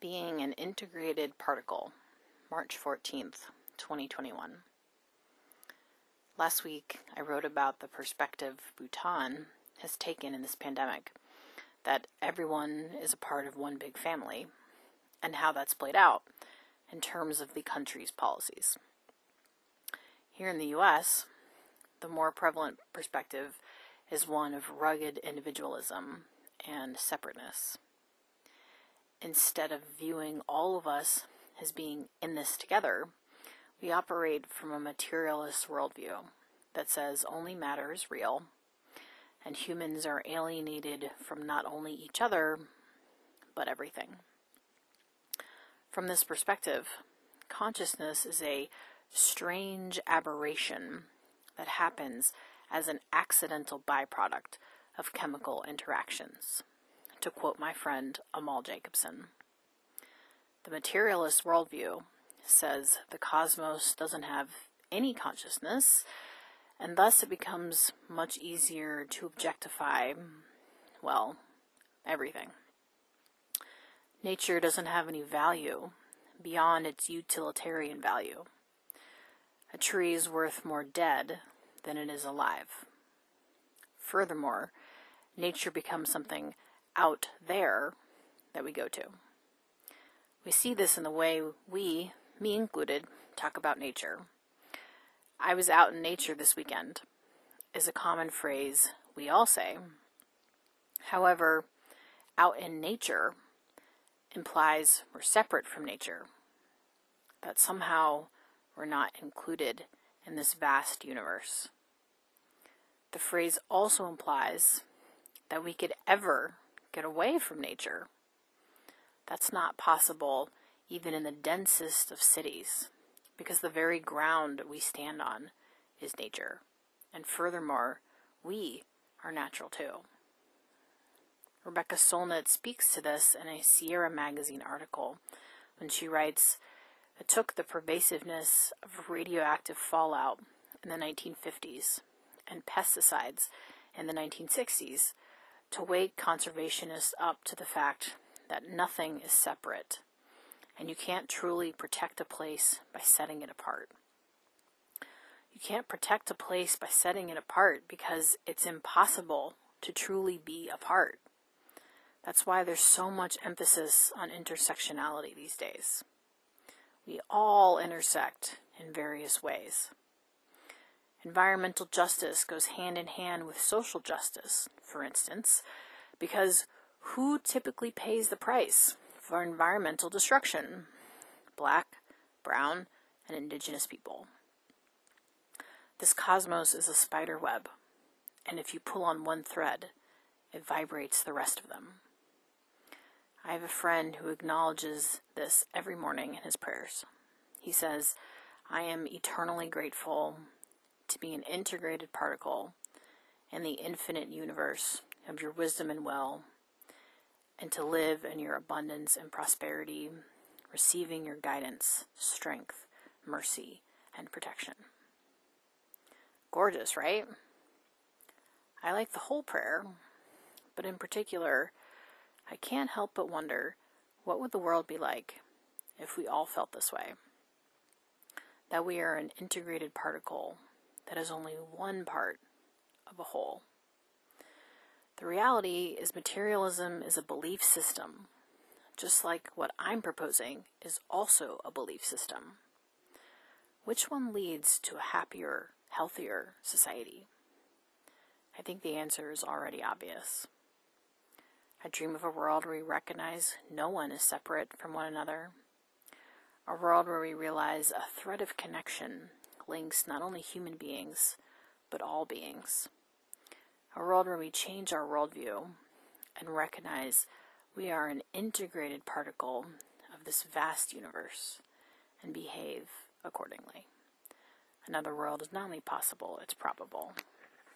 Being an Integrated Particle, March 14th, 2021. Last week, I wrote about the perspective Bhutan has taken in this pandemic that everyone is a part of one big family and how that's played out in terms of the country's policies. Here in the US, the more prevalent perspective is one of rugged individualism and separateness instead of viewing all of us as being in this together, we operate from a materialist worldview that says only matter is real, and humans are alienated from not only each other, but everything. From this perspective, consciousness is a strange aberration that happens as an accidental byproduct of chemical interactions to quote my friend Amal Jacobson. The materialist worldview says the cosmos doesn't have any consciousness, and thus it becomes much easier to objectify, well, everything. Nature doesn't have any value beyond its utilitarian value. A tree is worth more dead than it is alive. Furthermore, nature becomes something out there that we go to. We see this in the way we, me included, talk about nature. I was out in nature this weekend is a common phrase we all say. However, out in nature implies we're separate from nature, that somehow we're not included in this vast universe. The phrase also implies that we could ever get away from nature. That's not possible even in the densest of cities, because the very ground we stand on is nature. And furthermore, we are natural too. Rebecca Solnit speaks to this in a Sierra Magazine article when she writes, It took the pervasiveness of radioactive fallout in the 1950s and pesticides in the 1960s to wake conservationists up to the fact that nothing is separate, and you can't truly protect a place by setting it apart. You can't protect a place by setting it apart because it's impossible to truly be apart. That's why there's so much emphasis on intersectionality these days. We all intersect in various ways. Environmental justice goes hand in hand with social justice, for instance, because who typically pays the price for environmental destruction? Black, brown, and indigenous people. This cosmos is a spider web, and if you pull on one thread, it vibrates the rest of them. I have a friend who acknowledges this every morning in his prayers. He says, I am eternally grateful to be an integrated particle in the infinite universe of your wisdom and will, and to live in your abundance and prosperity, receiving your guidance, strength, mercy, and protection. Gorgeous, right? I like the whole prayer, but in particular, I can't help but wonder what would the world be like if we all felt this way? That we are an integrated particle that is only one part of a whole. The reality is, materialism is a belief system, just like what I'm proposing is also a belief system. Which one leads to a happier, healthier society? I think the answer is already obvious. I dream of a world where we recognize no one is separate from one another. A world where we realize a thread of connection links not only human beings, but all beings. A world where we change our worldview and recognize we are an integrated particle of this vast universe and behave accordingly. Another world is not only possible, it's probable.